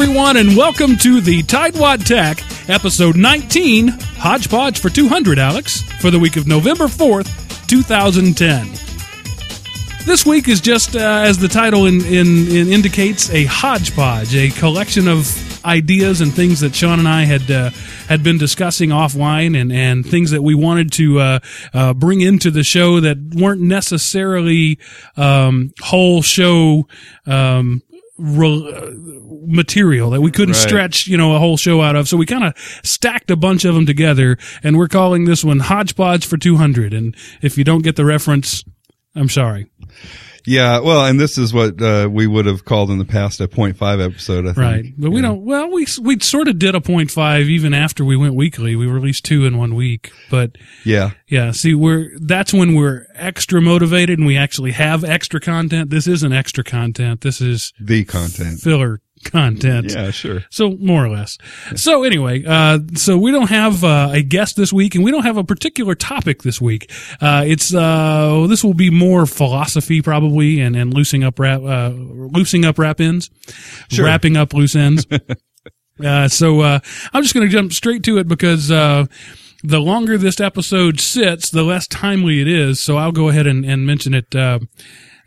everyone, and welcome to the Tightwad Tech, episode 19, Hodgepodge for 200, Alex, for the week of November 4th, 2010. This week is just, uh, as the title in, in, in indicates, a hodgepodge, a collection of ideas and things that Sean and I had uh, had been discussing offline, and, and things that we wanted to uh, uh, bring into the show that weren't necessarily um, whole show. Um, re- uh, material that we couldn't Right. stretch, you know, a whole show out of. So we kind of stacked a bunch of them together, and we're calling this one Hodgepodge for 200. And if you don't get the reference, I'm sorry. Yeah, well, and this is what uh, we would have called in the past a point five episode. I think. Right. But we Yeah. don't, well, we, we sort of did a point five even after we went weekly. We released two in one week. But Yeah, yeah, see, we're, that's when we're extra motivated and we actually have extra content. This isn't extra content. This is the content. filler content. Yeah, sure. So more or less. So anyway, uh, so we don't have uh, a guest this week, and we don't have a particular topic this week. Uh, it's uh, this will be more philosophy probably, and and loosening up wrap, uh, loosening up wrap ends, Sure. wrapping up loose ends. uh, so uh, I'm just going to jump straight to it because. Uh, the longer this episode sits, the less timely it is. So I'll go ahead and, and mention it. Uh,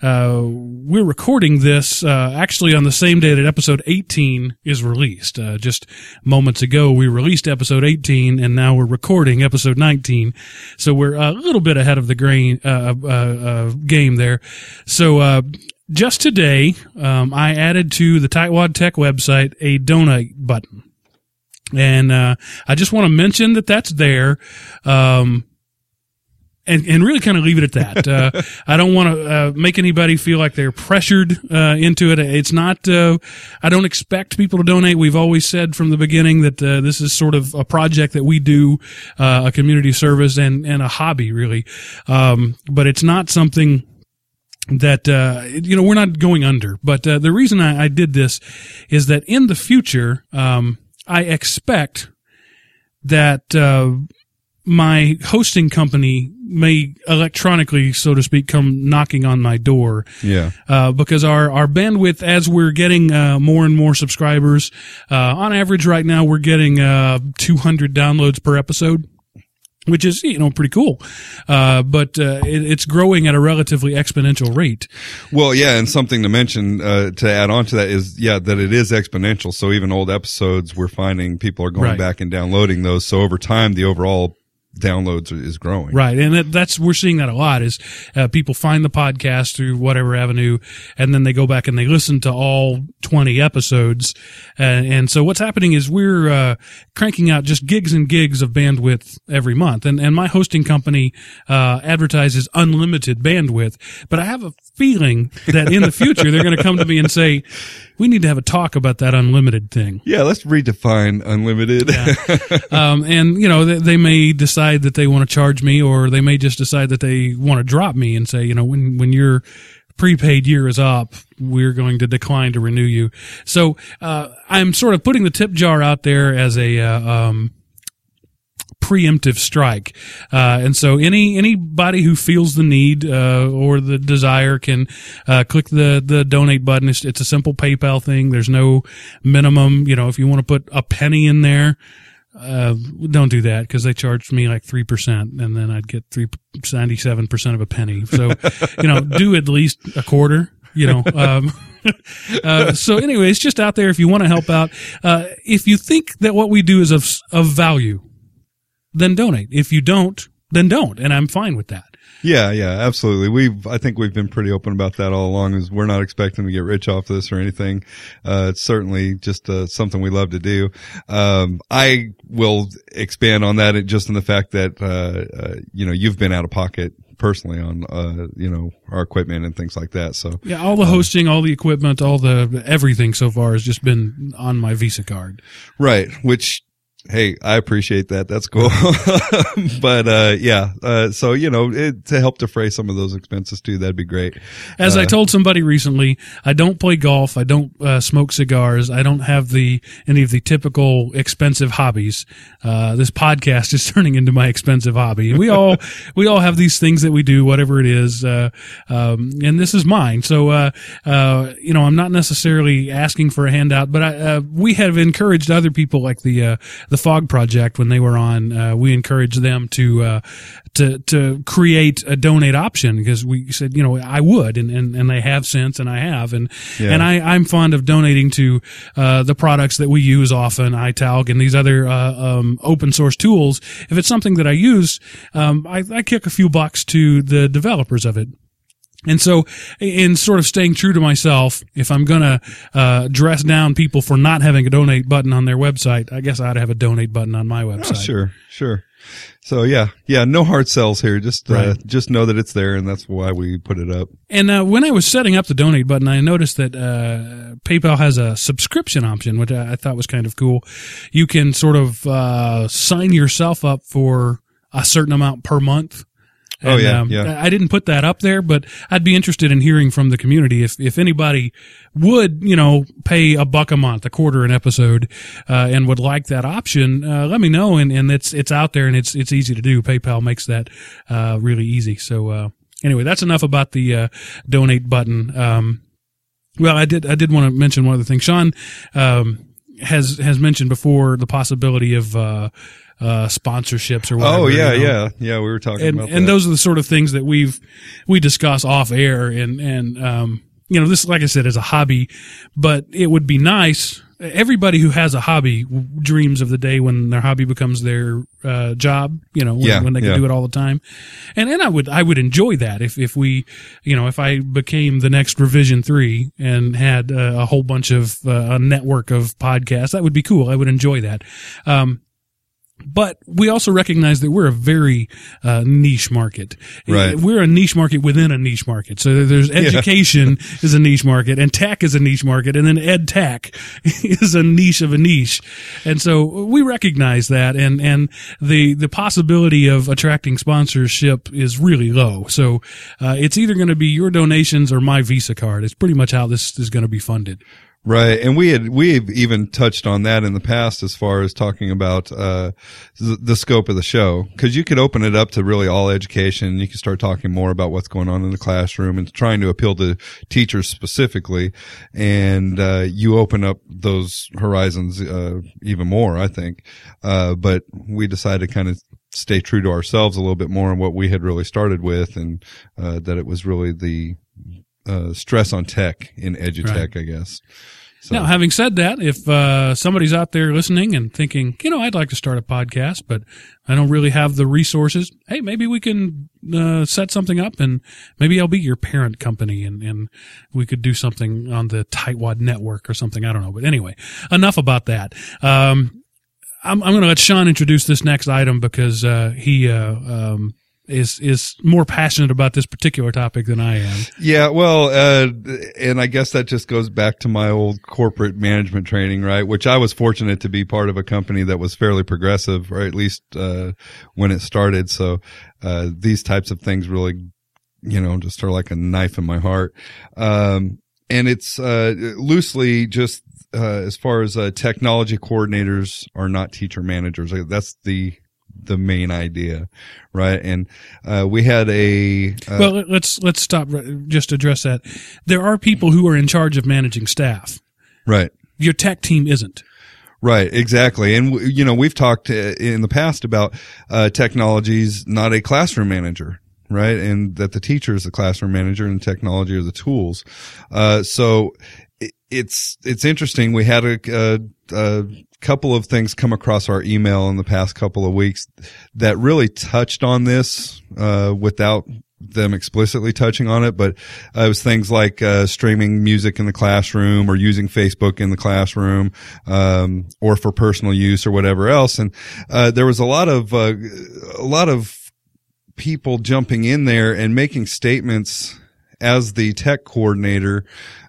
uh, we're recording this uh, actually on the same day that episode 18 is released. Uh, just moments ago, we released episode 18, and now we're recording episode 19. So we're a little bit ahead of the grain uh, uh, game there. So uh, just today, um, I added to the Tightwad Tech website a donate button. And uh, I just want to mention that that's there. Um, and, and really kind of leave it at that. Uh, I don't want to uh, make anybody feel like they're pressured uh, into it. It's not. Uh, I don't expect people to donate. We've always said from the beginning that uh, this is sort of a project that we do, uh, a community service and and a hobby really. Um, but it's not something that uh, you know we're not going under. But the reason I, I did this is that in the future, um, I expect that uh, my hosting company may electronically, so to speak, come knocking on my door Yeah, uh, because our, our bandwidth, as we're getting uh, more and more subscribers, uh, on average right now we're getting uh, 200 downloads per episode. Which is, you know, pretty cool. Uh, but, uh, it, it's growing at a relatively exponential rate. well, yeah, and something to mention uh, to add on to that is yeah that it is exponential. So even old episodes, we're finding people are going Right. back and downloading those. So over time, the overall downloads is growing. Right. And that, that's, we're seeing that a lot is, uh, people find the podcast through whatever avenue and then they go back and they listen to all 20 episodes. And, and so what's happening is we're, uh, cranking out just gigs and gigs of bandwidth every month. And, and my hosting company, uh, advertises unlimited bandwidth, but I have a feeling that in the future they're going to come to me and say, we need to have a talk about that unlimited thing. Yeah, let's redefine unlimited. um, and you know they, they may decide that they want to charge me, or they may just decide that they want to drop me and say, you know, when when your prepaid year is up, we're going to decline to renew you. So uh, I'm sort of putting the tip jar out there as a uh, um, preemptive strike. Uh, and so any, anybody who feels the need, uh, or the desire can, uh, click the, the donate button. It's, it's a simple PayPal thing. There's no minimum, you know, if you want to put a penny in there, uh, don't do that because they charged me like 3% and then I'd get three ninety-seven percent of a penny. So, you know, do at least a quarter, you know, um, uh, so anyway, it's just out there if you want to help out. Uh, if you think that what we do is of, of value, then donate. If you don't, then don't. And I'm fine with that. Yeah, yeah, absolutely. We've, I think we've been pretty open about that all along is we're not expecting to get rich off this or anything. Uh, it's certainly just, uh, something we love to do. Um, I will expand on that just in the fact that, uh, uh, you know, you've been out of pocket personally on, uh, you know, our equipment and things like that. So Yeah, all the hosting, all the equipment, all the everything so far has just been on my Visa card. Right, which hey, I appreciate that. That's cool. but, uh, yeah. Uh, so, you know, it, to help defray some of those expenses too, that'd be great. As Uh, I told somebody recently, I don't play golf. I don't uh, smoke cigars. I don't have the any of the typical expensive hobbies. Uh, this podcast is turning into my expensive hobby. We all we all have these things that we do, whatever it is, uh, um, and this is mine. So uh, uh, you know, I'm not necessarily asking for a handout, but I, uh, we have encouraged other people like the uh, the Fog Project when they were on. Uh, we encouraged them to uh, to to create a donate option because we said you know I would and, and, and they have since and I have and Yeah. and I I'm fond of donating to uh, the products that we use often iTalc and these other uh, um, open source tools. If it's something that I use, um, I, I kick a few bucks to the developers of it. And so, in sort of staying true to myself, if I'm gonna uh, dress down people for not having a donate button on their website, I guess I'd have a donate button on my Oh, website. sure, sure. So yeah, yeah, no hard sells here. Just, uh, Right. just know that it's there and that's why we put it up. And uh, when I was setting up the donate button, I noticed that uh, PayPal has a subscription option, which I, I thought was kind of cool. You can sort of uh, sign yourself up for a certain amount per month. Oh, yeah, um, yeah. I didn't put that up there, but I'd be interested in hearing from the community if if anybody would you know pay a buck a month, a quarter an episode, uh, and would like that option. Uh, let me know, and and it's it's out there and it's it's easy to do. PayPal makes that uh, really easy. So. Uh, Anyway, that's enough about the uh, donate button. Um, well, I did I did want to mention one other thing. Sean um, has has mentioned before the possibility of uh, uh, sponsorships or whatever. Oh yeah, you know. yeah, yeah. We were talking And about and that. those are the sort of things that we've we discuss off air and and um, you know this like I said is a hobby, but it would be nice. Everybody who has a hobby dreams of the day when their hobby becomes their uh, job. You know, when, Yeah, when they can yeah. do it all the time, and and I would I would enjoy that if if we you know if I became the next revision three and had uh, a whole bunch of uh, a network of podcasts that would be cool. I would enjoy that. Um, but we also recognize that we're a very uh, niche market. Right. We're a niche market within a niche market. So there's education is a niche market, and tech is a niche market, and then ed tech is a niche of a niche. And so we recognize that, and and the the possibility of attracting sponsorship is really low. So uh, it's either going to be your donations or my Visa card. It's pretty much how this is going to be funded. Right. And we had, we've even touched on that in the past as far as talking about, uh, the, scope of the show. Cause you could open it up to really all education. You can start talking more about what's going on in the classroom and trying to appeal to teachers specifically. And, uh, you open up those horizons, uh, even more, I think. Uh, but we decided to kind of stay true to ourselves a little bit more on what we had really started with and, uh, that it was really the, uh, stress on tech in edutech, I guess. So, Now, having said that, if uh, somebody's out there listening and thinking, you know, I'd like to start a podcast, but I don't really have the resources, hey, maybe we can uh, set something up and maybe I'll be your parent company and, and we could do something on the Tightwad network or something. I don't know. But anyway, enough about that. Um, I'm, I'm going to let Sean introduce this next item because uh, he uh, um, is is more passionate about this particular topic than I am. Yeah, well, uh, and I guess that just goes back to my old corporate management training, right? Which I was fortunate to be part of a company that was fairly progressive, or at least, uh, when it started. So, uh, these types of things really, you know, just are like a knife in my heart. Um, and it's, uh, loosely just, uh, as far as, uh, technology coordinators are not teacher managers. That's the, the main idea, right? And, uh, we had a, uh, well, let- let's let's stop. Just address that. There are people who are in charge of managing staff. right. Your tech team isn't. Right, exactly. And, you know, we've talked uh, in the past about, uh, technology's not a classroom manager, right? And that the teacher is the classroom manager and technology are the tools. Uh, so it's, it's interesting. We had a, a, a couple of things come across our email in the past couple of weeks that really touched on this, uh, without them explicitly touching on it, but uh, it was things like uh, streaming music in the classroom or using Facebook in the classroom, um, or for personal use or whatever else. And uh, there was a lot of uh, a lot of people jumping in there and making statements as the tech coordinator,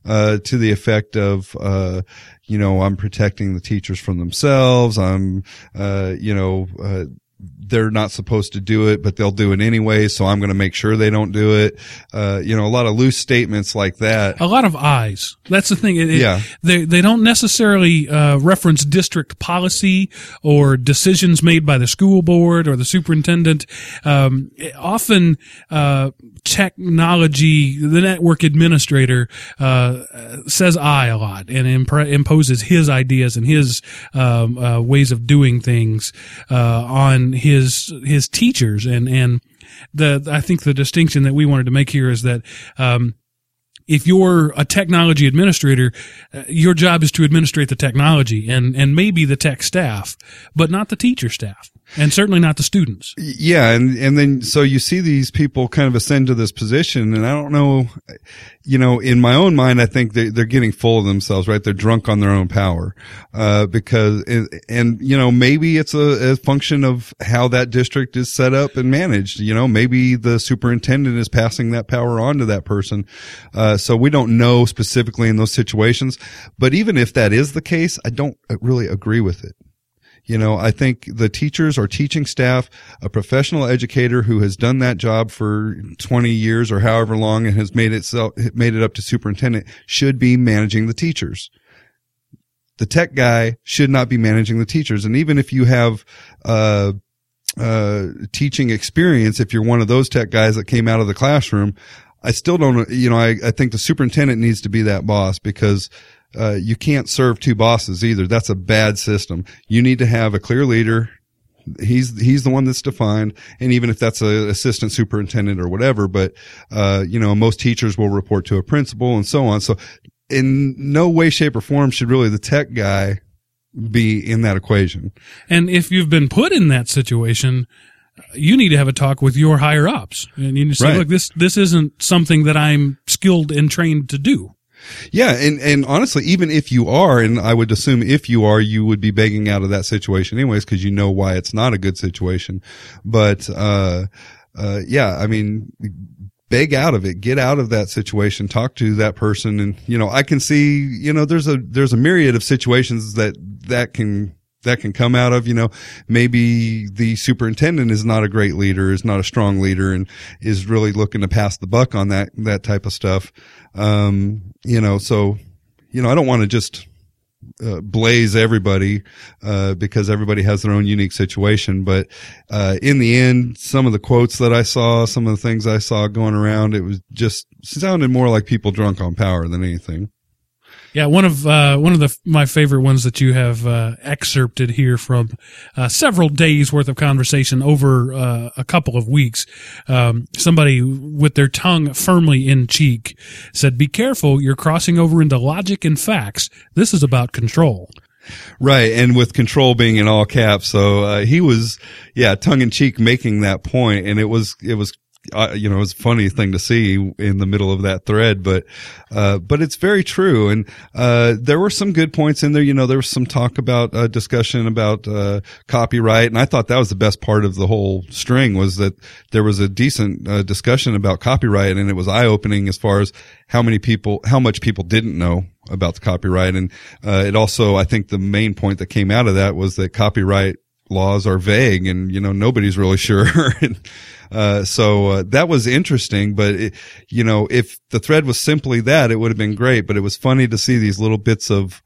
uh, to the effect of, uh, you know, I'm protecting the teachers from themselves. I'm, uh, you know, uh, they're not supposed to do it, but they'll do it anyway. So I'm going to make sure they don't do it. Uh, you know, a lot of loose statements like that. A lot of eyes. That's the thing. It, it- Yeah. They, they don't necessarily, uh, reference district policy or decisions made by the school board or the superintendent. Um, often, uh, technology, the network administrator, uh, says I a lot and imposes his ideas and his, um, uh, ways of doing things, uh, on his, his teachers. And, and the, I think the distinction that we wanted to make here is that, um, if you're a technology administrator, uh, your job is to administrate the technology and, and maybe the tech staff, but not the teacher staff and certainly not the students. Yeah, and and then so you see these people kind of ascend to this position, and I don't know, you know, in my own mind, I think they they're getting full of themselves, right? They're drunk on their own power, uh, because and, and you know maybe it's a, a function of how that district is set up and managed. You know, maybe the superintendent is passing that power on to that person, uh, so we don't know specifically in those situations. But even if that is the case, I don't really agree with it. You know, I think the teachers or teaching staff, a professional educator who has done that job for 20 years or however long and has made it so, made it up to superintendent should be managing the teachers. The tech guy should not be managing the teachers. And even if you have, uh, uh, teaching experience, if you're one of those tech guys that came out of the classroom, I still don't, you know, I, I think the superintendent needs to be that boss because uh, you can't serve two bosses either. That's a bad system. You need to have a clear leader. He's he's the one that's defined, and even if that's an assistant superintendent or whatever, but uh, you know most teachers will report to a principal and so on. So, in no way, shape, or form should really the tech guy be in that equation. And if you've been put in that situation, you need to have a talk with your higher ups and you need to say, Right. look, this, this isn't something that I'm skilled and trained to do. Yeah, and and honestly, even if you are, and I would assume if you are, you would be begging out of that situation anyways, because you know why it's not a good situation. But uh, uh, yeah, I mean, beg out of it, get out of that situation, talk to that person, and you know, I can see, you know, there's a there's a myriad of situations that that can that can come out of, you know, maybe the superintendent is not a great leader, is not a strong leader and is really looking to pass the buck on that, that type of stuff. Um, you know, so, you know, I don't want to just, uh, blaze everybody, uh, because everybody has their own unique situation. But, uh, in the end, some of the quotes that I saw, some of the things I saw going around, it was just sounded more like people drunk on power than anything. Yeah, one of uh, one of the my favorite ones that you have uh, excerpted here from uh, several days worth of conversation over uh, a couple of weeks. Um, somebody with their tongue firmly in cheek said, "Be careful, you're crossing over into logic and facts. This is about control." Right. And with control being in all caps. So, uh, he was, yeah, tongue in cheek making that point, And it was, it was, you know, it was a funny thing to see in the middle of that thread, but, uh, but it's very true. And, uh, there were some good points in there. You know, there was some talk about, uh, discussion about, uh, copyright. And I thought that was the best part of the whole string was that there was a decent, uh, discussion about copyright and it was eye opening as far as how many people, how much people didn't know about the copyright. And, uh, it also, I think the main point that came out of that was that copyright laws are vague and, you know, nobody's really sure. and, uh, so, uh, that was interesting, but it, you know, if the thread was simply that, it would have been great, but it was funny to see these little bits of,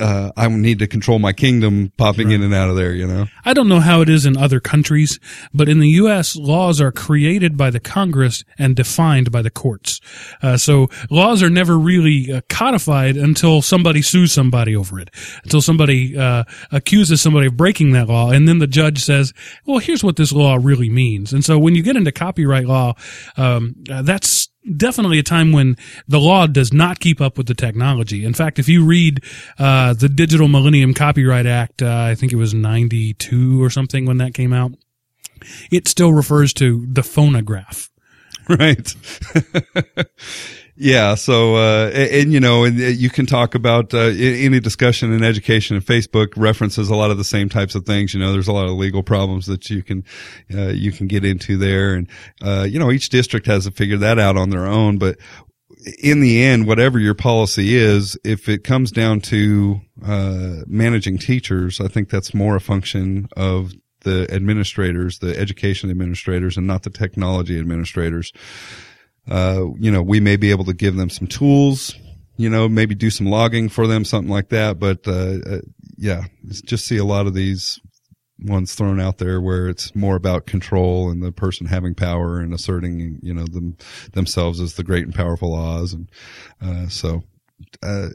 uh, I need to control my kingdom popping in and out of there, you know? I don't know how it is in other countries, but in the U.S., laws are created by the Congress and defined by the courts. Uh, so laws are never really uh, codified until somebody sues somebody over it, until somebody uh, accuses somebody of breaking that law, and then the judge says, "Well, here's what this law really means." And so when you get into copyright law, um, uh, that's definitely a time when the law does not keep up with the technology. In fact, if you read uh, the Digital Millennium Copyright Act, uh, I think it was 92 or something when that came out, it still refers to the phonograph. Right. Yeah. So, uh, and, and, you know, and you can talk about, uh, any discussion in education and Facebook references a lot of the same types of things. You know, there's a lot of legal problems that you can, uh, you can get into there. And, uh, you know, each district has to figure that out on their own. But in the end, whatever your policy is, if it comes down to, uh, managing teachers, I think that's more a function of the administrators, the education administrators and not the technology administrators uh, you know, we may be able to give them some tools, you know, maybe do some logging for them, something like that. But, uh, uh, yeah, just see a lot of these ones thrown out there where it's more about control and the person having power and asserting, you know, them, themselves as the great and powerful Oz. And, uh, so, uh,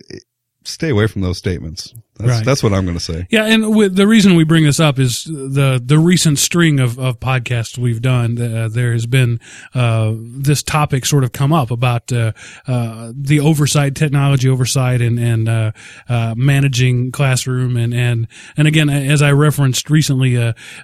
stay away from those statements. That's, right. that's what I'm going to say. Yeah, and with, the reason we bring this up is the the recent string of, of podcasts we've done. Uh, there has been uh, this topic sort of come up about uh, uh the oversight, technology oversight, and and uh, uh, managing classroom, and and and again, as I referenced recently,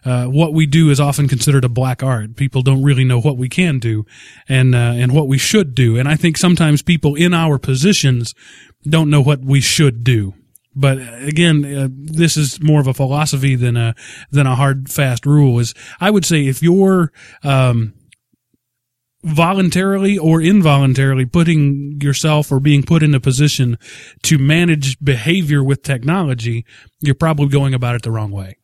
what we do is often considered a black art. People don't really know what we can do, and and what we should do, and I think sometimes people in our positions don't know what we should do. But again, uh, this is more of a philosophy than a than a hard fast rule. Is I would say if you're um, voluntarily or involuntarily putting yourself or being put in a position to manage behavior with technology, you're probably going about it the wrong way.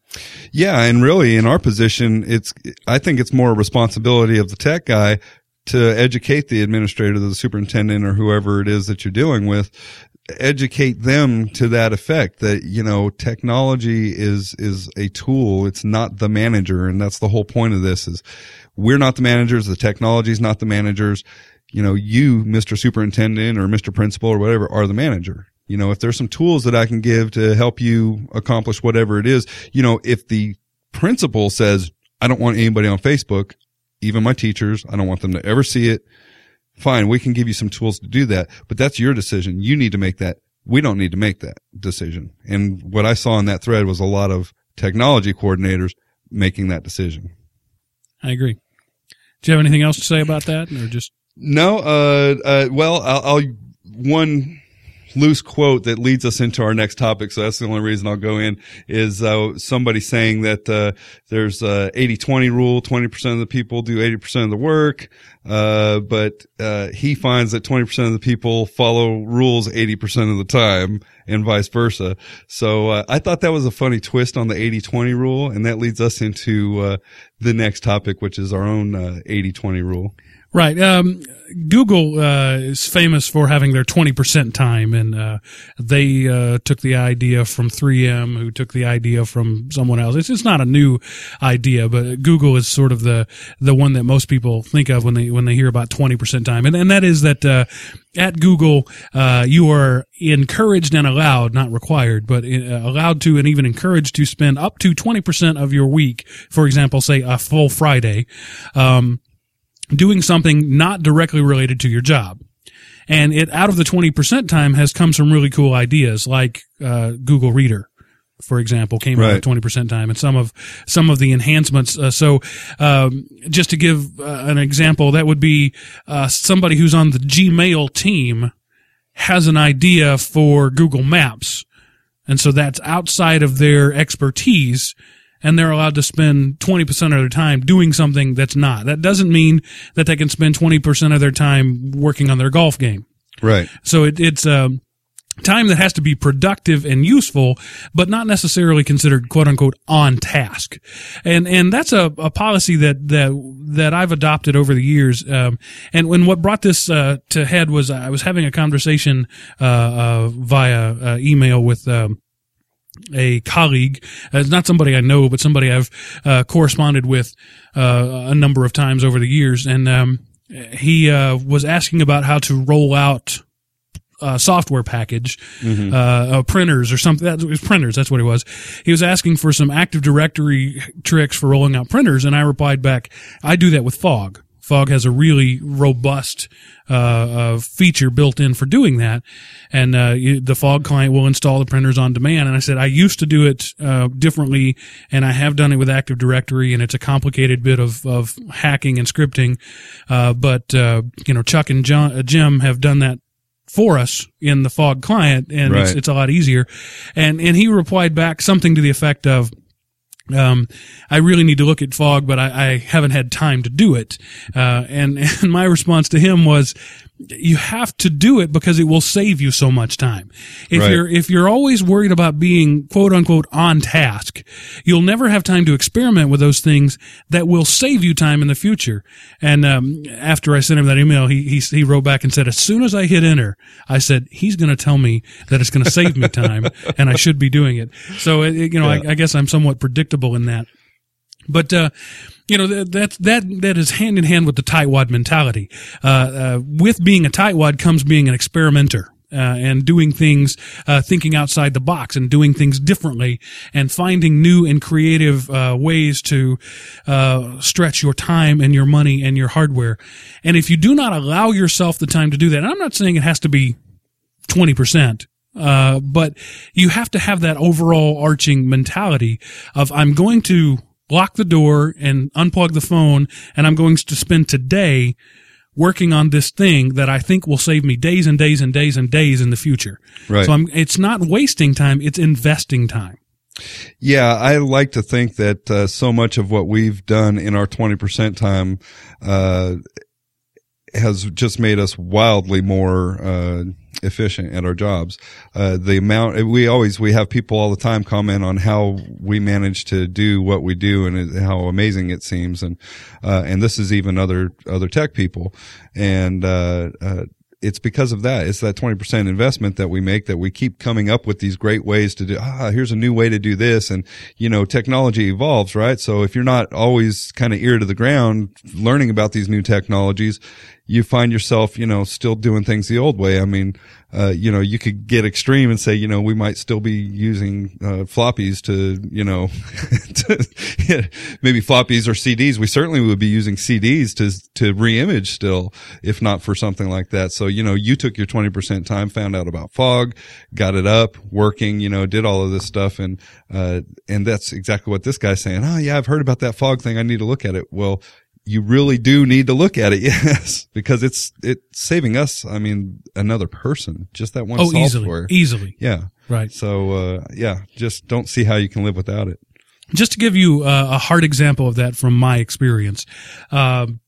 Yeah, and really in our position, it's I think it's more a responsibility of the tech guy to educate the administrator, the superintendent, or whoever it is that you're dealing with educate them to that effect that you know technology is is a tool. It's not the manager. And that's the whole point of this is we're not the managers. The technology is not the managers. You know you mr superintendent or mr principal or whatever are the manager. You know if there's some tools that i can give to help you accomplish whatever it is you know if the principal says i don't want anybody on facebook even my teachers i don't want them to ever see it fine, we can give you some tools to do that, but that's your decision. You need to make that. We don't need to make that decision. And what I saw in that thread was a lot of technology coordinators making that decision. I agree. Do you have anything else to say about that or just? No, uh, uh, well, I'll, I'll, one loose quote that leads us into our next topic. So that's the only reason I'll go in is, uh, somebody saying that, uh, there's a 80-20 rule. 20% of the people do 80% of the work. Uh, but, uh, he finds that 20% of the people follow rules 80% of the time and vice versa. So, uh, I thought that was a funny twist on the 80-20 rule. And that leads us into, uh, the next topic, which is our own, 80-20 rule. Right. Um, Google uh, is famous for having their 20% time, and uh, they uh, took the idea from 3M, who took the idea from someone else. It's, it's not a new idea, but Google is sort of the the one that most people think of when they when they hear about 20% time, and and that is that uh, at Google uh, you are encouraged and allowed, not required, but uh, allowed to and even encouraged to spend up to 20% of your week, for example, say a full Friday. Um, doing something not directly related to your job. And it out of the 20% time has come some really cool ideas like uh, Google Reader for example, came right. out at twenty percent time, and some of some of the enhancements. Uh, so, um, just to give uh, an example, that would be uh, somebody who's on the Gmail team has an idea for Google Maps, and so that's outside of their expertise and they're allowed to spend 20% of their time doing something that's not. That doesn't mean that they can spend 20% of their time working on their golf game. Right. So it, it's, um, time that has to be productive and useful, but not necessarily considered quote unquote on task. And, and that's a, a policy that, that, that I've adopted over the years. Um, and when what brought this, uh, to head was I was having a conversation, uh, uh, via, uh, email with, um, a colleague. Uh, not somebody I know, but somebody I've uh, corresponded with uh, a number of times over the years. And um, he uh, was asking about how to roll out a software package, mm-hmm. Uh, printers or something. That was printers. That's what it was. He was asking for some Active Directory tricks for rolling out printers, and I replied back, "I do that with Fog." Fog has a really robust uh, uh, feature built in for doing that, and uh, you, the Fog client will install the printers on demand. And I said I used to do it uh, differently, and I have done it with Active Directory, and it's a complicated bit of, of hacking and scripting. Uh, but uh, you know, Chuck and John, Jim have done that for us in the Fog client, and it's, it's a lot easier. And and he replied back something to the effect of. Um, I really need to look at fog, but I, I haven't had time to do it. Uh, and, and my response to him was, you have to do it because it will save you so much time. If Right. you're, if you're always worried about being quote unquote on task, you'll never have time to experiment with those things that will save you time in the future. And, um, after I sent him that email, he, he, he wrote back and said, as soon as I hit enter, I said, he's going to tell me that it's going to save me time and I should be doing it. So, it, it- you know, Yeah. I, I guess I'm somewhat predictable in that. But uh, you know that that that is hand in hand with the tightwad mentality. Uh, uh, with being a tightwad comes being an experimenter. Uh, and doing things, uh, thinking outside the box and doing things differently and finding new and creative, uh, ways to, uh, stretch your time and your money and your hardware. And if you do not allow yourself the time to do that, I'm not saying it has to be 20%. Uh, but you have to have that overall arching mentality of I'm going to lock the door and unplug the phone and I'm going to spend today working on this thing that I think will save me days and days and days and days in the future. Right. So I'm, it's not wasting time. It's investing time. Yeah, I like to think that uh, so much of what we've done in our 20% time uh, has just made us wildly more uh, efficient at our jobs. Uh, the amount we always we have people all the time comment on how we manage to do what we do and how amazing it seems, and uh, and this is even other other tech people, and uh, uh, it's because of that. It's that 20% investment that we make that we keep coming up with these great ways to do, ah, here's a new way to do this. And, you know, technology evolves, right? So if you're not always kind of ear to the ground learning about these new technologies, you find yourself, you know, still doing things the old way. I mean, uh, you know, you could get extreme and say, you know, we might still be using, uh, floppies to, you know, to, maybe floppies or CDs. We certainly would be using CDs to, to re-image still, if not for something like that. So, you know, you took your 20% time, found out about fog, got it up, working, you know, did all of this stuff. And, uh, and that's exactly what this guy's saying. Oh yeah, I've heard about that fog thing. I need to look at it. Well, you really do need to look at it. Yes. Because it's, it's saving us. I mean, another person, just that one Oh, easily, software. easily. Yeah. Right. So, uh, yeah, just don't see how you can live without it. just to give you uh, a hard example of that from my experience, um,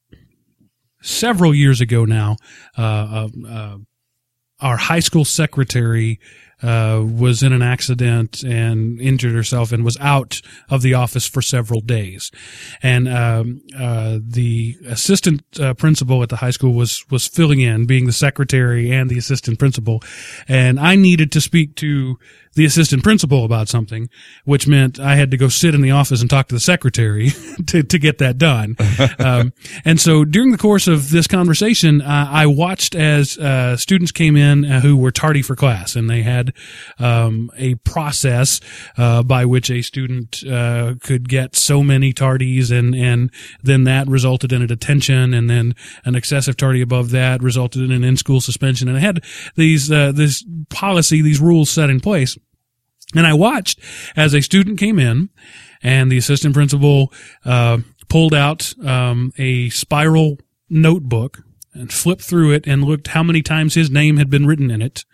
several years ago now, uh, uh, uh, our high school secretary uh, was in an accident and injured herself and was out of the office for several days. And um, uh, the assistant uh, principal at the high school was was filling in, being the secretary and the assistant principal. And I needed to speak to the assistant principal about something, which meant I had to go sit in the office and talk to the secretary to, to get that done. um, and so during the course of this conversation, uh, I watched as uh, students came in uh, who were tardy for class, and they had um, a process uh, by which a student uh, could get so many tardies, and and then that resulted in a detention, and then an excessive tardy above that resulted in an in-school suspension, and it had these uh, this policy, these rules set in place. And I watched as a student came in and the assistant principal, uh, pulled out, um, a spiral notebook and flipped through it and looked how many times his name had been written in it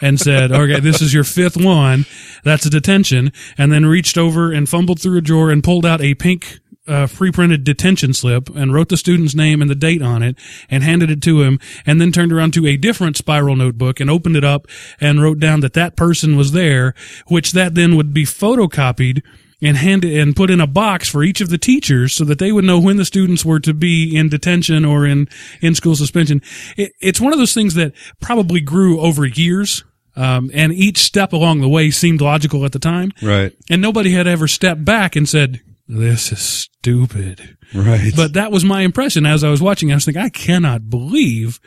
and said, okay, this is your fifth one. That's a detention. And then reached over and fumbled through a drawer and pulled out a pink uh, pre-printed detention slip and wrote the student's name and the date on it and handed it to him and then turned around to a different spiral notebook and opened it up and wrote down that that person was there, which that then would be photocopied and handed and put in a box for each of the teachers so that they would know when the students were to be in detention or in in school suspension. It, it's one of those things that probably grew over years. Um, and each step along the way seemed logical at the time. Right. And nobody had ever stepped back and said, this is stupid. Right. But that was my impression as I was watching. I was thinking, I cannot believe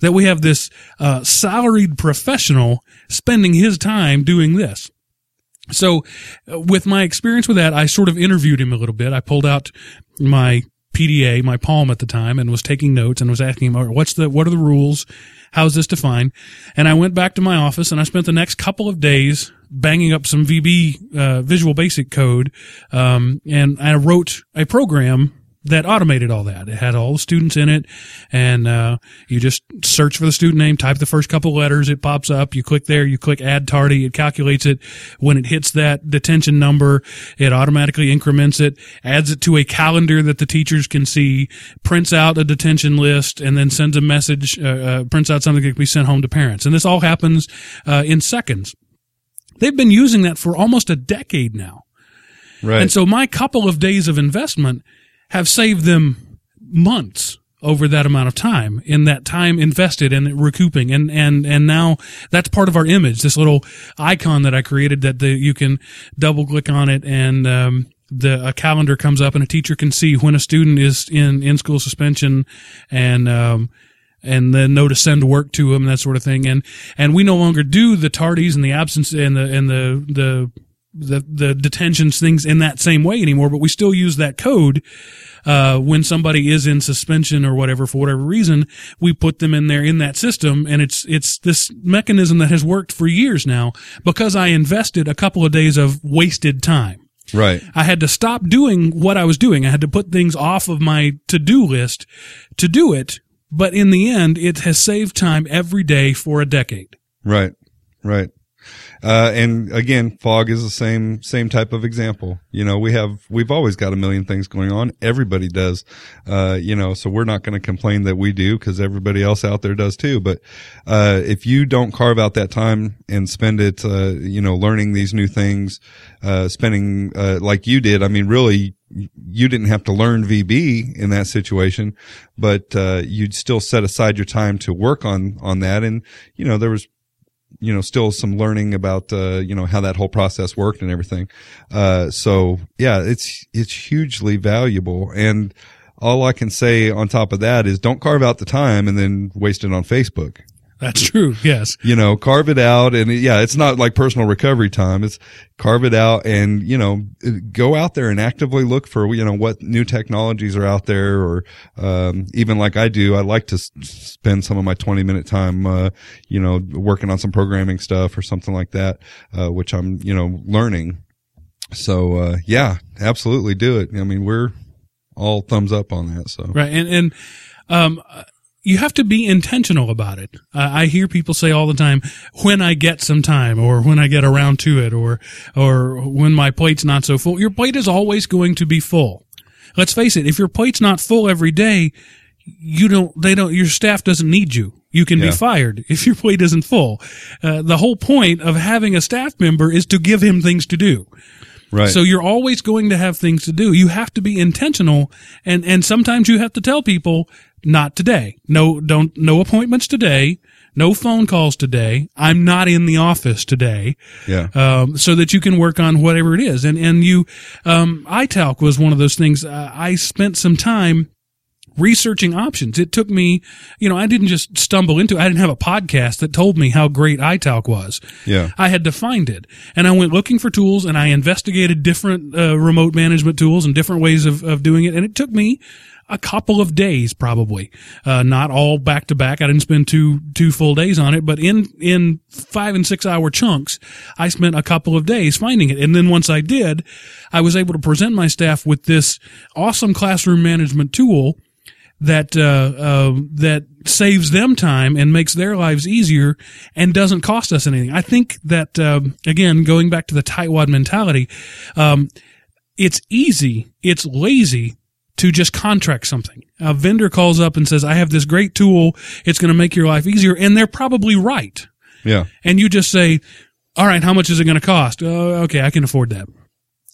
that we have this uh, salaried professional spending his time doing this. So, uh, with my experience with that, I sort of interviewed him a little bit. I pulled out my PDA, my palm at the time, and was taking notes and was asking him, "What's the what are the rules? How's this defined?" And I went back to my office and I spent the next couple of days banging up some VB uh, Visual Basic code, um, and I wrote a program that automated all that. It had all the students in it, and uh, you just search for the student name, type the first couple letters, it pops up. You click there, you click add tardy, it calculates it. When it hits that detention number, it automatically increments it, adds it to a calendar that the teachers can see, prints out a detention list, and then sends a message, uh, uh, prints out something that can be sent home to parents. And this all happens uh, in seconds. They've been using that for almost a decade now. Right. And so my couple of days of investment have saved them months over that amount of time in that time invested in recouping. And and and now that's part of our image this little icon that i created that the, you can double click on it and um, the a calendar comes up and a teacher can see when a student is in in school suspension and um, and then know to send work to them and that sort of thing. And and we no longer do the tardies and the absence and the and the the the the detentions things in that same way anymore, but we still use that code uh, when somebody is in suspension or whatever for whatever reason. We put them in there in that system, and it's it's this mechanism that has worked for years now because I invested a couple of days of wasted time. right. I had to stop doing what I was doing. I had to put things off of my to do list to do it. But in the end, it has saved time every day for a decade. Right. Right. Uh, and again, fog is the same, same type of example. You know, we have, we've always got a million things going on. Everybody does. Uh, you know, so we're not going to complain that we do because everybody else out there does too. But, uh, if you don't carve out that time and spend it, uh, you know, learning these new things, uh, spending, uh, like you did, I mean, really, you didn't have to learn VB in that situation, but, uh, you'd still set aside your time to work on, on that. And, you know, there was you know, still some learning about, uh, you know, how that whole process worked and everything. Uh, so yeah, it's, it's hugely valuable. And all I can say on top of that is don't carve out the time and then waste it on Facebook. That's true. Yes. You know, carve it out and yeah, it's not like personal recovery time. It's carve it out and, you know, go out there and actively look for, you know, what new technologies are out there or, um, even like I do, I like to s- spend some of my 20 minute time, uh, you know, working on some programming stuff or something like that, uh, which I'm, you know, learning. So, uh, yeah, absolutely do it. I mean, we're all thumbs up on that. So, Right. And, and, um, you have to be intentional about it. Uh, I hear people say all the time, when I get some time or when I get around to it or, or when my plate's not so full. Your plate is always going to be full. Let's face it. If your plate's not full every day, you don't, they don't, your staff doesn't need you. You can be fired if your plate isn't full. Uh, the whole point of having a staff member is to give him things to do. Right. So you're always going to have things to do. You have to be intentional and, and sometimes you have to tell people, not today. No, don't, no appointments today. No phone calls today. I'm not in the office today. yeah. Um, so that you can work on whatever it is. And, and you, um, iTalc was one of those things. Uh, I spent some time researching options. It took me, you know, I didn't just stumble into it. I didn't have a podcast that told me how great iTalc was. Yeah. I had to find it. And I went looking for tools and I investigated different uh, remote management tools and different ways of, of doing it. And it took me a couple of days probably, uh, not all back to back. I didn't spend two, two full days on it, but in, in five and six hour chunks, I spent a couple of days finding it. And then once I did, I was able to present my staff with this awesome classroom management tool that uh, uh, that saves them time and makes their lives easier and doesn't cost us anything. I think that um, again, going back to the tightwad mentality, um, it's easy, it's lazy to just contract something. A vendor calls up and says, "I have this great tool. It's going to make your life easier," and they're probably right. Yeah. And you just say, "All right, how much is it going to cost?" Uh, okay, I can afford that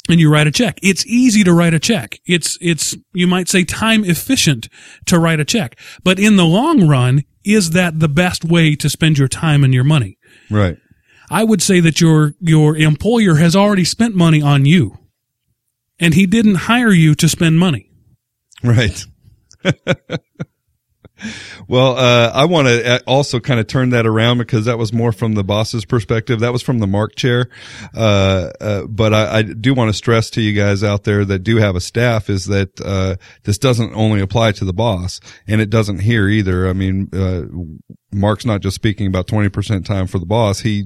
and you write a check. It's easy to write a check. It's, it's, you might say time efficient to write a check. But in the long run, is that the best way to spend your time and your money? Right. I would say that your, your employer has already spent money on you and he didn't hire you to spend money. Right. Well, uh, I want to also kind of turn that around because that was more from the boss's perspective. That was from the Mark chair. Uh, uh, but I, I, do want to stress to you guys out there that do have a staff is that, uh, this doesn't only apply to the boss and it doesn't here either. I mean, uh, Mark's not just speaking about 20% time for the boss. He,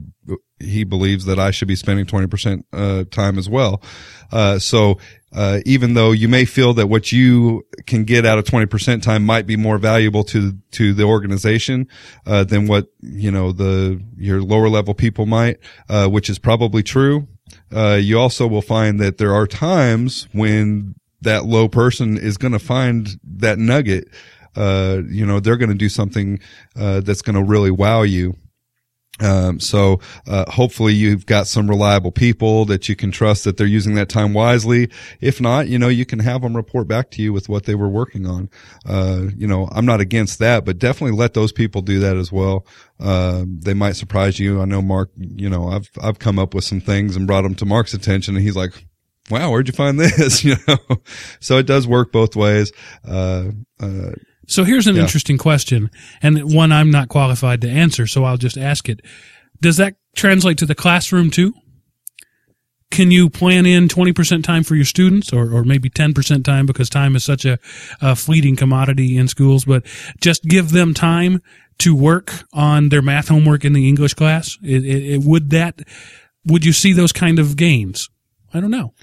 he believes that I should be spending 20% uh, time as well. Uh, so uh, even though you may feel that what you can get out of 20% time might be more valuable to, to the organization, uh, than what, you know, the, your lower level people might, uh, which is probably true. Uh, you also will find that there are times when that low person is going to find that nugget. Uh, you know, they're going to do something, uh, that's going to really wow you. Um, so uh, hopefully you've got some reliable people that you can trust that they're using that time wisely. If not, you know you can have them report back to you with what they were working on. Uh, you know I'm not against that, but definitely let those people do that as well. Uh, they might surprise you. I know Mark. You know I've I've come up with some things and brought them to Mark's attention, and he's like, "Wow, where'd you find this?" you know, so it does work both ways. Uh, uh, so here's an yeah. interesting question, and one I'm not qualified to answer, so I'll just ask it. Does that translate to the classroom too? Can you plan in 20% time for your students or, or maybe 10% time because time is such a, a fleeting commodity in schools, but just give them time to work on their math homework in the English class? It, it, it, would that, would you see those kind of gains? I don't know.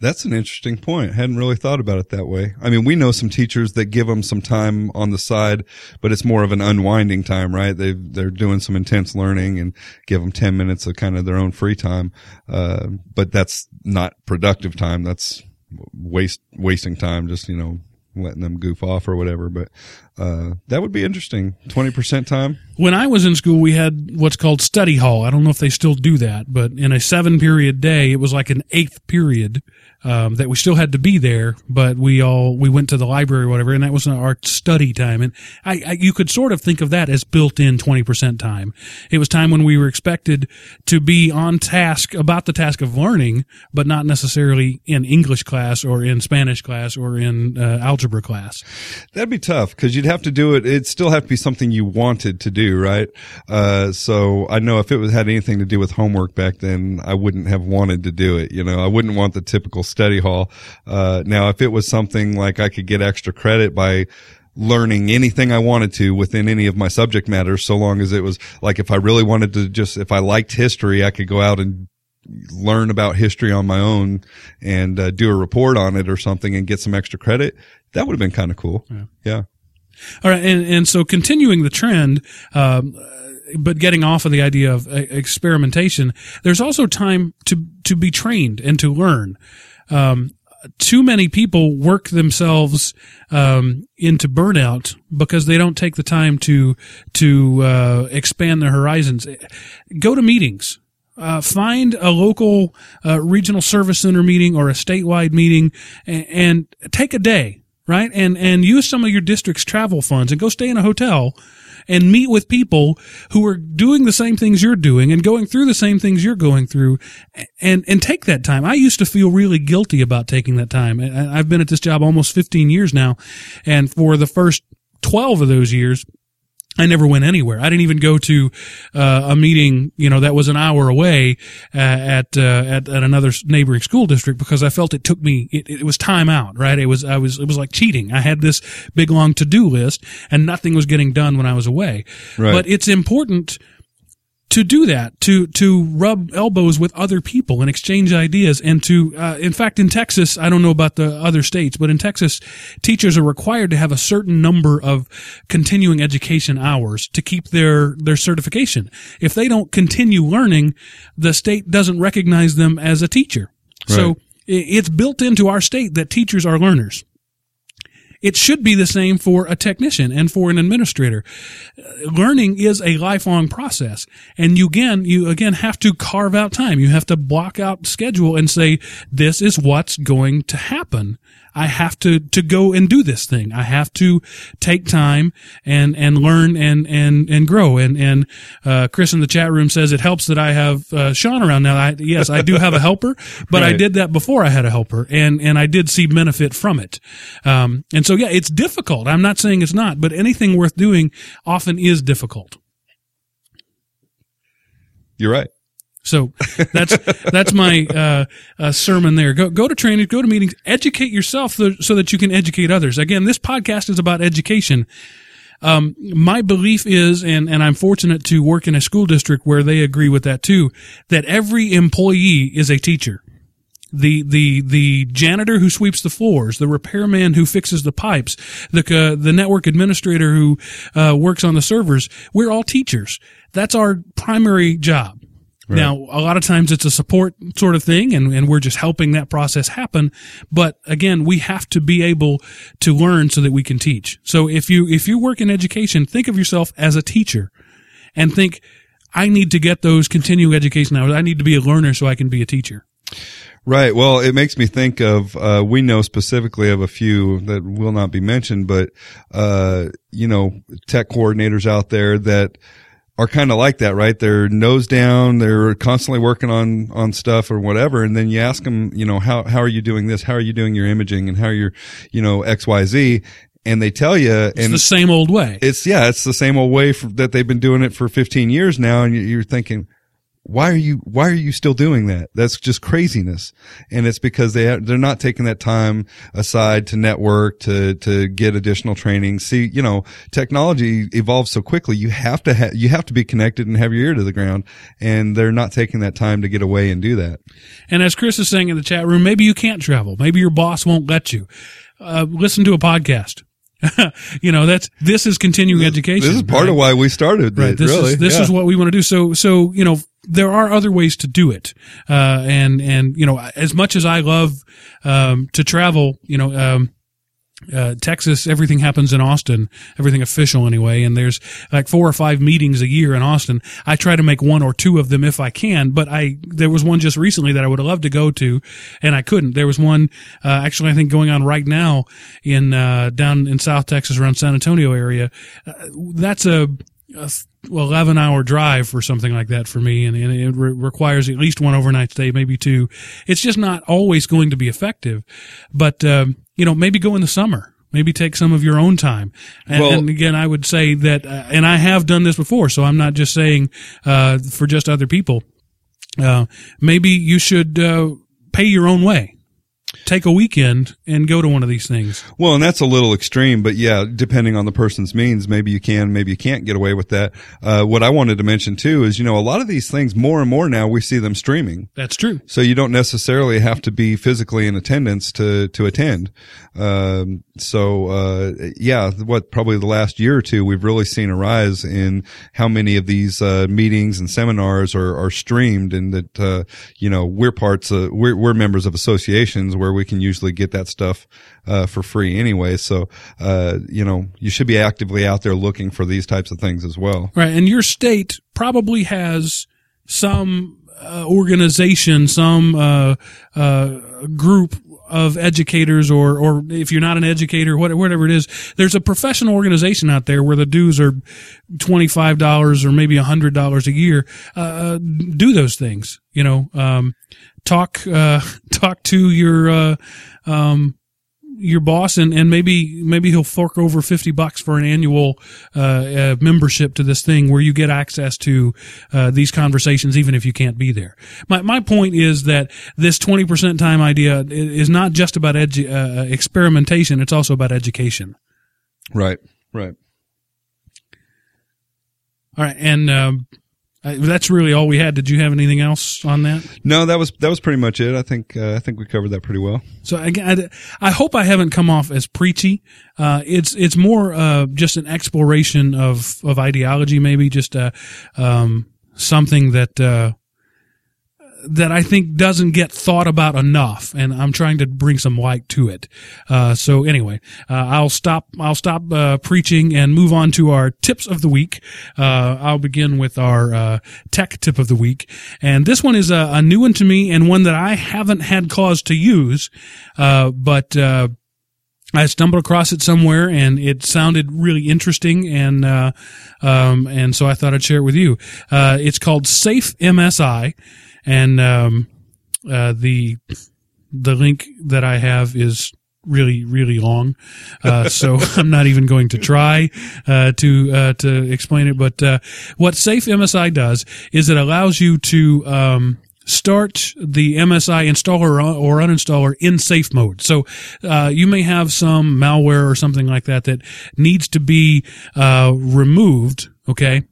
That's an interesting point. I hadn't really thought about it that way. I mean, we know some teachers that give them some time on the side, but it's more of an unwinding time, right? They they're doing some intense learning and give them 10 minutes of kind of their own free time. Uh, but that's not productive time. That's waste wasting time just, you know, letting them goof off or whatever. But uh, that would be interesting. Twenty percent time. When I was in school, we had what's called study hall. I don't know if they still do that, but in a seven period day, it was like an eighth period um, that we still had to be there, but we all we went to the library or whatever, and that was our study time. And I, I you could sort of think of that as built-in twenty percent time. It was time when we were expected to be on task about the task of learning, but not necessarily in English class or in Spanish class or in uh, algebra class. That'd be tough because you'd have to do it. It'd still have to be something you wanted to do, right? Uh, so I know if it was had anything to do with homework back then, I wouldn't have wanted to do it. You know, I wouldn't want the typical study hall. Uh, now if it was something like I could get extra credit by learning anything I wanted to within any of my subject matters, so long as it was like if I really wanted to just, if I liked history, I could go out and learn about history on my own and uh, do a report on it or something and get some extra credit. That would have been kind of cool. Yeah. yeah. All right. And, and so continuing the trend, um, but getting off of the idea of uh, experimentation, there's also time to, to be trained and to learn. Um, too many people work themselves um, into burnout because they don't take the time to to uh, expand their horizons. Go to meetings. Uh, find a local uh, regional service center meeting or a statewide meeting and, and take a day, right? And and use some of your district's travel funds and go stay in a hotel and meet with people who are doing the same things you're doing and going through the same things you're going through and, and take that time. I used to feel really guilty about taking that time. I've been at this job almost 15 years now. And for the first 12 of those years, I never went anywhere. I didn't even go to uh, a meeting, you know, that was an hour away uh, at, uh, at at another neighboring school district because I felt it took me. It, it was time out, right? It was I was it was like cheating. I had this big long to do list, and nothing was getting done when I was away. Right. But it's important to do that, to to rub elbows with other people and exchange ideas, and to, uh, in fact, in Texas, I don't know about the other states, but in Texas, teachers are required to have a certain number of continuing education hours to keep their their certification. If they don't continue learning, the state doesn't recognize them as a teacher. Right. So it's built into our state that teachers are learners. It should be the same for a technician and for an administrator. Learning is a lifelong process. And you again, you again have to carve out time. You have to block out schedule and say, this is what's going to happen. I have to, to go and do this thing. I have to take time and, and learn and, and, and grow. And, and, uh, Chris in the chat room says it helps that I have, uh, Sean around now. I, yes, I do have a helper, but I did that before I had a helper and, and I did see benefit from it. Um, and so yeah, it's difficult. I'm not saying it's not, but anything worth doing often is difficult. You're right. So that's that's my uh, uh, sermon there. Go go to trainings, go to meetings, educate yourself so, so that you can educate others. Again, this podcast is about education. Um, my belief is, and and I'm fortunate to work in a school district where they agree with that too, that every employee is a teacher. The the the janitor who sweeps the floors, the repairman who fixes the pipes, the uh, the network administrator who uh, works on the servers. We're all teachers. That's our primary job. Now, a lot of times it's a support sort of thing and, and we're just helping that process happen. But again, we have to be able to learn so that we can teach. So if you, if you work in education, think of yourself as a teacher and think, I need to get those continuing education hours. I need to be a learner so I can be a teacher. Right. Well, it makes me think of, uh, we know specifically of a few that will not be mentioned, but, uh, you know, tech coordinators out there that are kind of like that, right? They're nose down. They're constantly working on, on stuff or whatever. And then you ask them, you know, how, how are you doing this? How are you doing your imaging and how are you, you know, X, Y, Z? And they tell you, It's and the same old way. it's yeah, it's the same old way for, that they've been doing it for 15 years now. And you- you're thinking, why are you, why are you still doing that? That's just craziness. And it's because they, they're not taking that time aside to network, to, to get additional training. See, you know, technology evolves so quickly. You have to have, you have to be connected and have your ear to the ground. And they're not taking that time to get away and do that. And as Chris is saying in the chat room, maybe you can't travel. Maybe your boss won't let you. Uh, listen to a podcast. you know, that's, this is continuing education. This is part right? of why we started Right. it, This really. is this Yeah. is what we want to do. So so you know there are other ways to do it. Uh, and and you know as much as I love um, to travel, you know. Um, uh, Texas, everything happens in Austin, everything official anyway. And there's like four or five meetings a year in Austin. I try to make one or two of them if I can, but I, there was one just recently that I would have loved to go to and I couldn't. There was one, uh, actually I think going on right now in, uh, down in South Texas around San Antonio area. Uh, that's a, a well, 11 hour drive for something like that for me. And, and it re- requires at least one overnight stay, maybe two. It's just not always going to be effective. But, um, you know, maybe go in the summer. Maybe take some of your own time. And, Well- and again, I would say that, uh, and I have done this before, so I'm not just saying, uh, for just other people. Uh, maybe you should, uh, pay your own way. Take a weekend and go to one of these things. Well, and that's a little extreme, but yeah, depending on the person's means, maybe you can, maybe you can't get away with that. Uh, what I wanted to mention too is, you know, a lot of these things more and more now we see them streaming. That's true. So you don't necessarily have to be physically in attendance to, to attend. Um, so, uh, yeah, what probably the last year or two, we've really seen a rise in how many of these, uh, meetings and seminars are, are streamed and that, uh, you know, we're parts of, we're, we're members of associations where we can usually get that stuff, uh, for free anyway. So, uh, you know, you should be actively out there looking for these types of things as well. Right. And your state probably has some uh, organization, some uh, uh, group of educators or, or if you're not an educator, whatever it is, there's a professional organization out there where the dues are $25 or maybe $100 a year. Uh, do those things, you know, um, talk, uh, talk to your, uh, um, your boss and, and maybe maybe he'll fork over 50 bucks for an annual uh, uh, membership to this thing where you get access to uh, these conversations even if you can't be there. My my point is that this 20% time idea is not just about edu- uh, experimentation, it's also about education. Right. Right. All right, and um, I, that's really all we had. Did you have anything else on that? No, that was, that was pretty much it. I think, uh, I think we covered that pretty well. So again, I, I hope I haven't come off as preachy. Uh, it's it's more uh, just an exploration of of ideology, maybe just uh, um, something that uh, that I think doesn't get thought about enough, and I'm trying to bring some light to it. Uh, so anyway, uh, I'll stop. I'll stop uh, preaching and move on to our tips of the week. Uh, I'll begin with our uh, tech tip of the week, and this one is a, a new one to me and one that I haven't had cause to use, uh, but. Uh, I stumbled across it somewhere and it sounded really interesting and uh, um, and so I thought I'd share it with you. Uh, it's called Safe MSI, and um, uh, the the link that I have is really really long, uh, so I'm not even going to try uh, to uh, to explain it. But uh, what Safe MSI does is it allows you to um, start the MSI installer or uninstaller in safe mode. So uh, you may have some malware or something like that that needs to be uh, removed. Okay.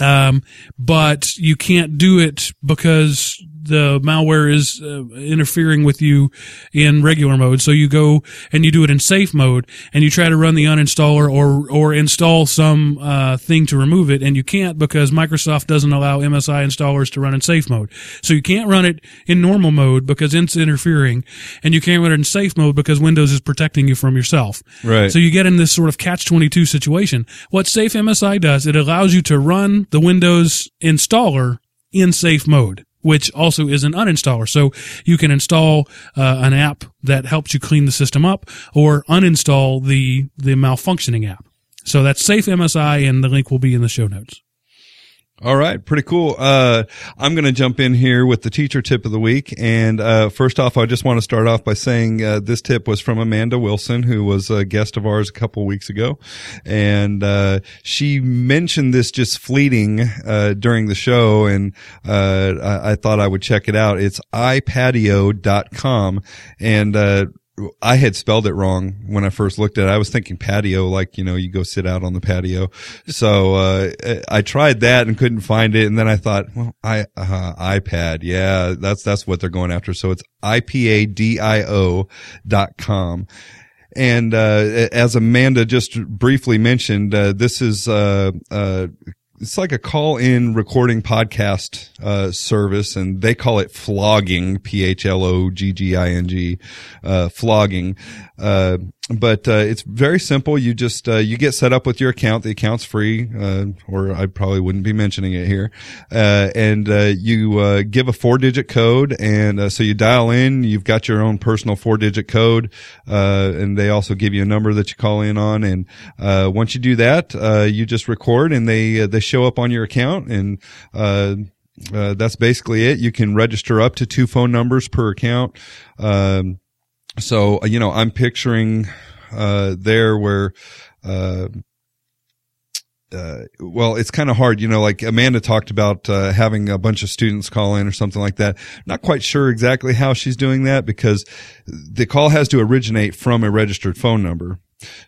Um, but you can't do it because the malware is uh, interfering with you in regular mode. So you go and you do it in safe mode and you try to run the uninstaller or, or install some, uh, thing to remove it. And you can't because Microsoft doesn't allow MSI installers to run in safe mode. So you can't run it in normal mode because it's interfering and you can't run it in safe mode because Windows is protecting you from yourself. Right. So you get in this sort of catch 22 situation. What Safe MSI does, it allows you to run the Windows installer in safe mode which also is an uninstaller. So you can install uh, an app that helps you clean the system up or uninstall the, the malfunctioning app. So that's Safe MSI and the link will be in the show notes. All right, pretty cool. Uh, I'm going to jump in here with the teacher tip of the week. And uh, first off, I just want to start off by saying uh, this tip was from Amanda Wilson, who was a guest of ours a couple weeks ago, and uh, she mentioned this just fleeting uh, during the show, and uh, I-, I, thought I would check it out. It's ipadio.com, and I had spelled it wrong when I first looked at it. I was thinking patio, like, you know, you go sit out on the patio. So, uh, I tried that and couldn't find it. And then I thought, well, I, uh, iPad. Yeah, that's, that's what they're going after. So it's ipadio dot com. And, uh, as Amanda just briefly mentioned, uh, this is, uh, uh, it's like a call in recording podcast uh, service and they call it phlogging p h l o g g i n g uh, phlogging uh, but uh, it's very simple. You just uh, you get set up with your account. The account's free, uh, or I probably wouldn't be mentioning it here. Uh, and uh, you uh, give a four-digit code, and so you dial in. You've got your own personal four-digit code, and they also give you a number that you call in on. And once you do that, you just record, and they they show up on your account, and uh, that's basically it. You can register up to two phone numbers per account. Um, so, uh, you know, I'm picturing, uh, there where, uh, uh, well, it's kind of hard, you know, like Amanda talked about, uh, having a bunch of students call in or something like that. Not quite sure exactly how she's doing that because the call has to originate from a registered phone number.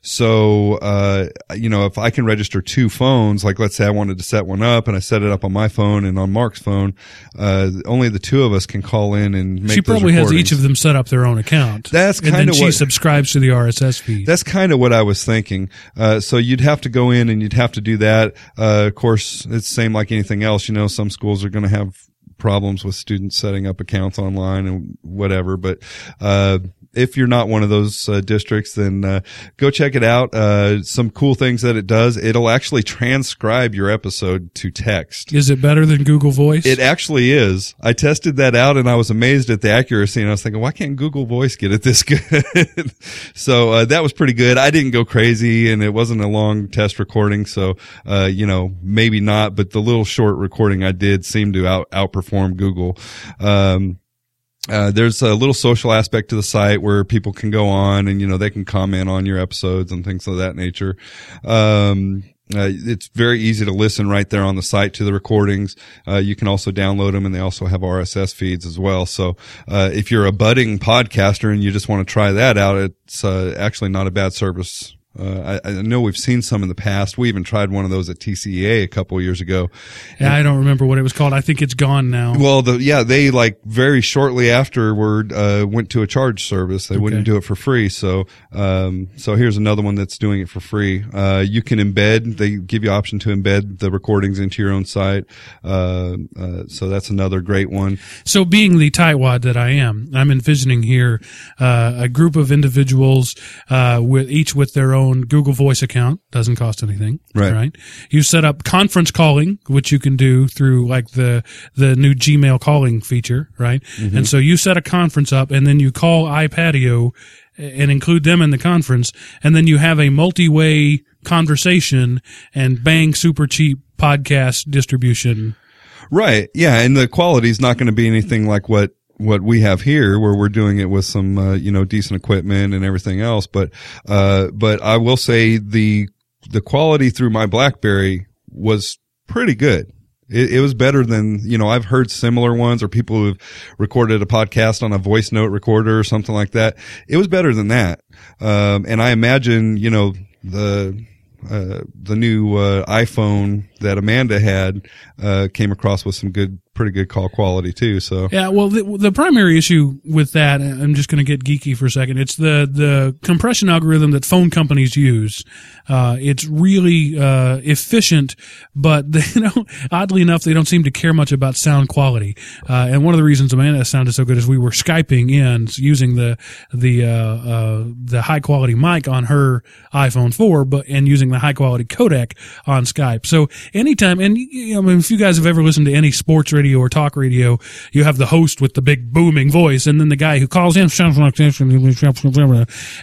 So, uh, you know, if I can register two phones, like let's say I wanted to set one up and I set it up on my phone and on Mark's phone, uh, only the two of us can call in and make She probably has each of them set up their own account. That's kind of what she subscribes to the RSS feed. That's kind of what I was thinking. Uh, so you'd have to go in and you'd have to do that. Uh, of course, it's the same like anything else. You know, some schools are going to have problems with students setting up accounts online and whatever, but, uh, if you're not one of those uh, districts, then uh, go check it out. Uh, some cool things that it does. It'll actually transcribe your episode to text. Is it better than Google Voice? It actually is. I tested that out and I was amazed at the accuracy. And I was thinking, why can't Google Voice get it this good? so uh, that was pretty good. I didn't go crazy and it wasn't a long test recording. So, uh, you know, maybe not, but the little short recording I did seemed to out, outperform Google. Um, uh, there's a little social aspect to the site where people can go on and you know they can comment on your episodes and things of that nature. Um, uh, it's very easy to listen right there on the site to the recordings. Uh, you can also download them and they also have RSS feeds as well. So, uh, if you're a budding podcaster and you just want to try that out, it's, uh, actually not a bad service uh, I, I, know we've seen some in the past. We even tried one of those at TCEA a couple years ago. Yeah, and, I don't remember what it was called. I think it's gone now. Well, the, yeah, they like very shortly afterward uh, went to a charge service. They okay. wouldn't do it for free. So, um, so here's another one that's doing it for free. Uh, you can embed. They give you option to embed the recordings into your own site. Uh, uh, so that's another great one. So, being the tightwad that I am, I'm envisioning here uh, a group of individuals with each with their own own Google Voice account. Doesn't cost anything. Right. Right. You set up conference calling, which you can do through like the, the new Gmail calling feature. Right. Mm-hmm. And so you set a conference up and then you call ipadio and include them in the conference. And then you have a multi-way conversation and bang super cheap podcast distribution. Right. Yeah. And the quality is not going to be anything like what, what we have here where we're doing it with some, uh, you know, decent equipment and everything else. But, uh, but I will say the, the quality through my Blackberry was pretty good. It, it was better than, you know, I've heard similar ones or people who've recorded a podcast on a voice note recorder or something like that. It was better than that. Um, and I imagine, you know, the, uh, the new, uh, iPhone that Amanda had, uh, came across with some good, pretty good call quality too. So Yeah, well, the, the primary issue with that, I'm just going to get geeky for a second. It's the the compression algorithm that phone companies use. Uh, it's really uh, efficient, but they don't. Oddly enough, they don't seem to care much about sound quality. Uh, and one of the reasons Amanda sounded so good is we were skyping in using the the uh, uh, the high quality mic on her iPhone 4, but and using the high quality codec on Skype. So anytime, and you know, I mean, if you guys have ever listened to any sports radio or talk radio, you have the host with the big booming voice, and then the guy who calls in sounds like this, and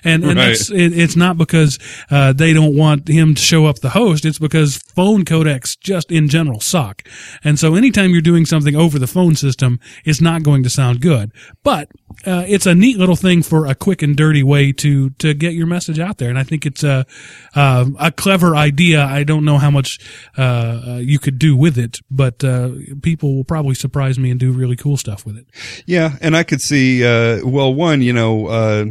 and, Right. that's, it, it's not because uh, they don't want him to show up the host. It's because phone codecs just in general suck, and so anytime you're doing something over the phone system, it's not going to sound good. But uh, it's a neat little thing for a quick and dirty way to to get your message out there, and I think it's a uh, a clever idea. I don't know how much uh, uh, you could do with it, but uh, people will probably surprise me and do really cool stuff with it. Yeah, and I could see. Uh, well, one, you know, uh,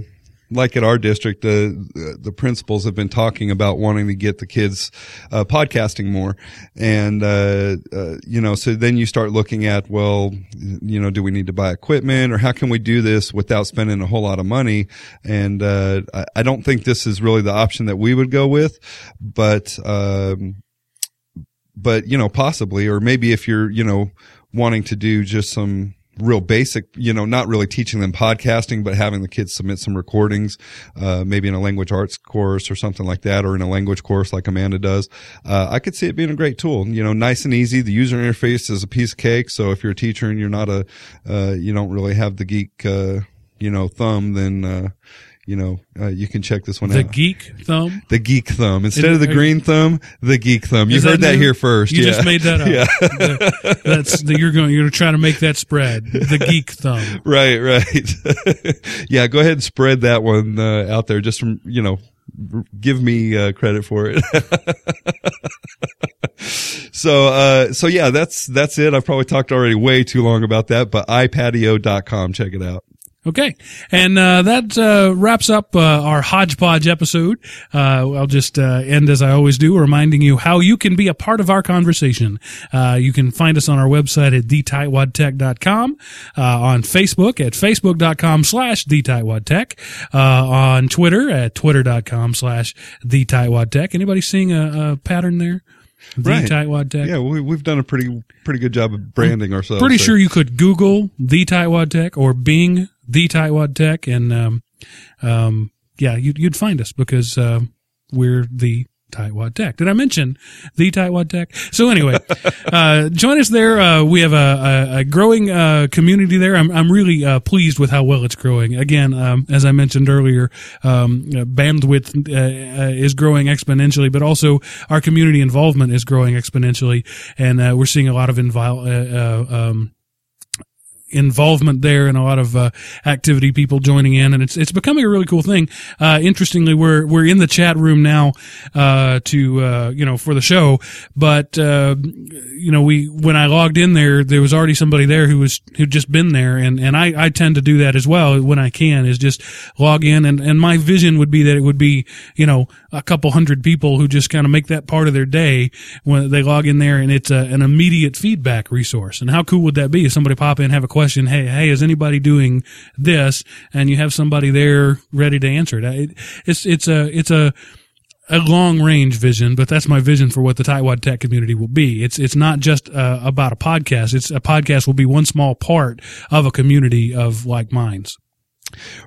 like at our district, the the principals have been talking about wanting to get the kids uh, podcasting more, and uh, uh, you know, so then you start looking at, well, you know, do we need to buy equipment, or how can we do this without spending a whole lot of money? And uh, I, I don't think this is really the option that we would go with, but. Um, but you know, possibly, or maybe if you're, you know, wanting to do just some real basic, you know, not really teaching them podcasting, but having the kids submit some recordings, uh, maybe in a language arts course or something like that, or in a language course like Amanda does. Uh, I could see it being a great tool, you know, nice and easy. The user interface is a piece of cake. So if you're a teacher and you're not a, uh, you don't really have the geek, uh, you know, thumb, then, uh, you know, uh, you can check this one The out. The geek thumb. the geek thumb instead Is of the it- green thumb, the geek thumb. You heard that, new? here first. You yeah. just made that up. Yeah. The- that's the, you're going. You're trying to make that spread. The geek thumb. Right, right. yeah, go ahead and spread that one uh, out there. Just from you know, r- give me uh, credit for it. so, uh, so yeah, that's that's it. I've probably talked already way too long about that, but ipadio.com. Check it out. Okay, and uh, that uh, wraps up uh, our hodgepodge episode. Uh, I'll just uh, end as I always do, reminding you how you can be a part of our conversation. Uh, you can find us on our website at thetightwadtech.com, uh, on Facebook at facebook.com slash thetightwadtech, uh, on Twitter at twitter.com slash thetightwadtech. Anybody seeing a, a pattern there? The Right. Tightwad Tech. Yeah, we, we've done a pretty pretty good job of branding ourselves. Pretty there. sure you could Google the Tightwad Tech or Bing the Tightwad Tech, and um, um, yeah, you'd, you'd find us because uh, we're the Tightwad Tech. Did I mention the Tightwad Tech? So anyway, uh, join us there. Uh, we have a, a, a growing uh, community there. I'm, I'm really uh, pleased with how well it's growing. Again, um, as I mentioned earlier, um, uh, bandwidth uh, uh, is growing exponentially, but also our community involvement is growing exponentially, and uh, we're seeing a lot of invol- uh, uh, um, involvement there and a lot of uh, activity people joining in. And it's it's becoming a really cool thing. Uh interestingly we're we're in the chat room now uh to uh you know for the show. But uh you know we when I logged in there there was already somebody there who was who'd just been there. And and I I tend to do that as well when I can is just log in. And and my vision would be that it would be you know a couple hundred people who just kind of make that part of their day when they log in there and it's a, an immediate feedback resource. And how cool would that be if somebody pop in have a question hey hey is anybody doing this and you have somebody there ready to answer it It- it's it's a it's a a long range vision, but that's my vision for what the Tightwad Tech community will be. It's it's not just uh, about a podcast. It's a podcast will be one small part of a community of like minds.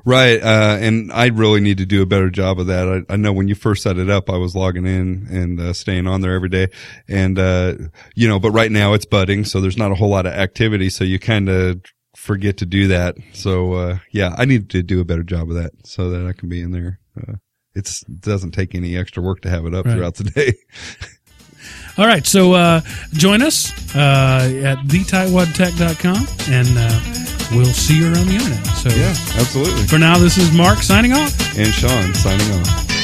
Right. Uh, and I really need to do a better job of that. I, I know when you first set it up, I was logging in and uh, staying on there every day. And, uh, you know, but right now it's budding. So there's not a whole lot of activity. So you kind of forget to do that. So, uh, yeah, I need to do a better job of that so that I can be in there. Uh, it doesn't take any extra work to have it up right. throughout the day. All right. So, uh, join us, uh, at thetightwadtech.com and, uh, we'll see you around the internet. So yeah, absolutely. For now, this is Mark signing off, and Sean signing off.